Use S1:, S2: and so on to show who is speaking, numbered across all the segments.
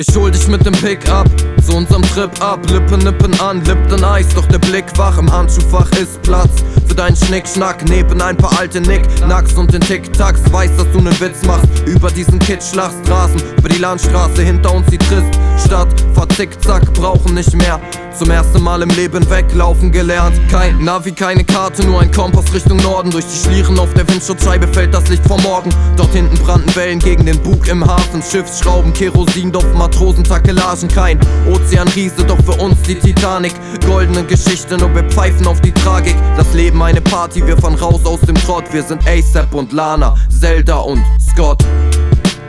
S1: Ich hol dich mit dem Pickup zu unserem Trip ab. Lippen nippen an, Lipton Eis, doch der Blick wach. Im Handschuhfach ist Platz für deinen Schnickschnack. Neben ein paar alte Nick-Nacks und den Tic-Tacs. Weiß, dass du nen Witz machst über diesen Kitschlachstraßen. Über die Landstraße hinter uns die trist Stadt. Fahr zickzack, brauchen nicht mehr. Zum ersten Mal im Leben weglaufen gelernt. Kein Navi, keine Karte, nur ein Kompass Richtung Norden. Durch die Schlieren auf der Windschutzscheibe fällt das Licht vom Morgen. Dort hinten brannten Wellen gegen den Bug im Hafen. Schiffsschrauben, Kerosinduft, Matrosen, Takelagen. Kein Ozeanriese, doch für uns die Titanic. Goldene Geschichte, nur wir pfeifen auf die Tragik. Das Leben eine Party, wir fahren raus aus dem Trott. Wir sind ASAP und Lana, Zelda und Scott.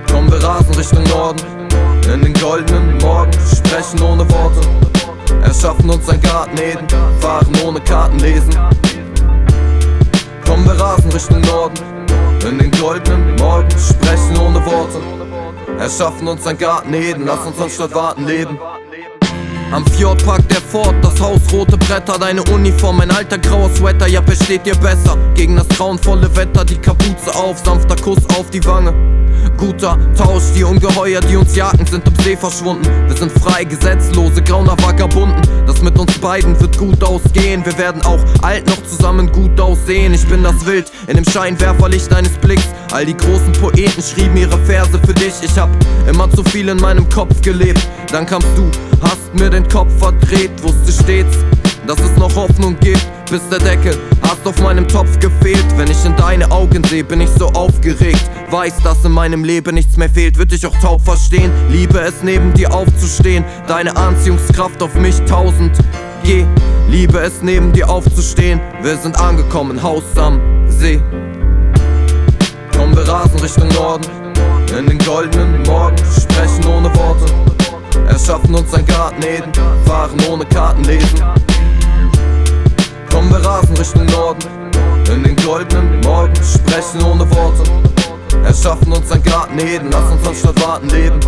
S1: Komm, wir rasen Richtung Norden. In den goldenen Morgen, sprechen ohne Worte. Erschaffen uns ein Garten Eden, fahren ohne Karten lesen. Komm, wir rasen Richtung Norden. In den goldenen Morgen, sprechen ohne Worte. Erschaffen uns ein Garten Eden, lass uns anstatt warten leben. Am Fjord parkt der Ford, das Haus rote Bretter, deine Uniform, ein alter grauer Sweater, ja versteht ihr besser. Gegen das grauenvolle Wetter, die Kapuze auf, sanfter Kuss auf die Wange. Guter Tausch, die Ungeheuer, die uns jagen, sind im See verschwunden. Wir sind frei, gesetzlose, grauner Vagabunden. Das mit uns beiden wird gut ausgehen. Wir werden auch alt noch zusammen gut aussehen. Ich bin das Wild in dem Scheinwerferlicht deines Blicks. All die großen Poeten schrieben ihre Verse für dich. Ich hab immer zu viel in meinem Kopf gelebt. Dann kamst du, hast mir den Kopf verdreht, wusste stets, dass es noch Hoffnung gibt, bis der Deckel hast auf meinem Topf gefehlt. Wenn ich in deine Augen sehe, bin ich so aufgeregt. Weiß, dass in meinem Leben nichts mehr fehlt, wird dich auch taub verstehen. Liebe es, neben dir aufzustehen, deine Anziehungskraft auf mich tausend. Geh, liebe es, neben dir aufzustehen. Wir sind angekommen, Haus am See. Komm, wir rasen Richtung Norden, in den goldenen Morgen, sprechen ohne Worte. Erschaffen uns ein Garten Eden, fahren ohne Karten lesen. Richtung Norden, in den goldenen Morgen, sprechen ohne Worte. Erschaffen uns ein Garten Eden, lass uns anstatt warten leben.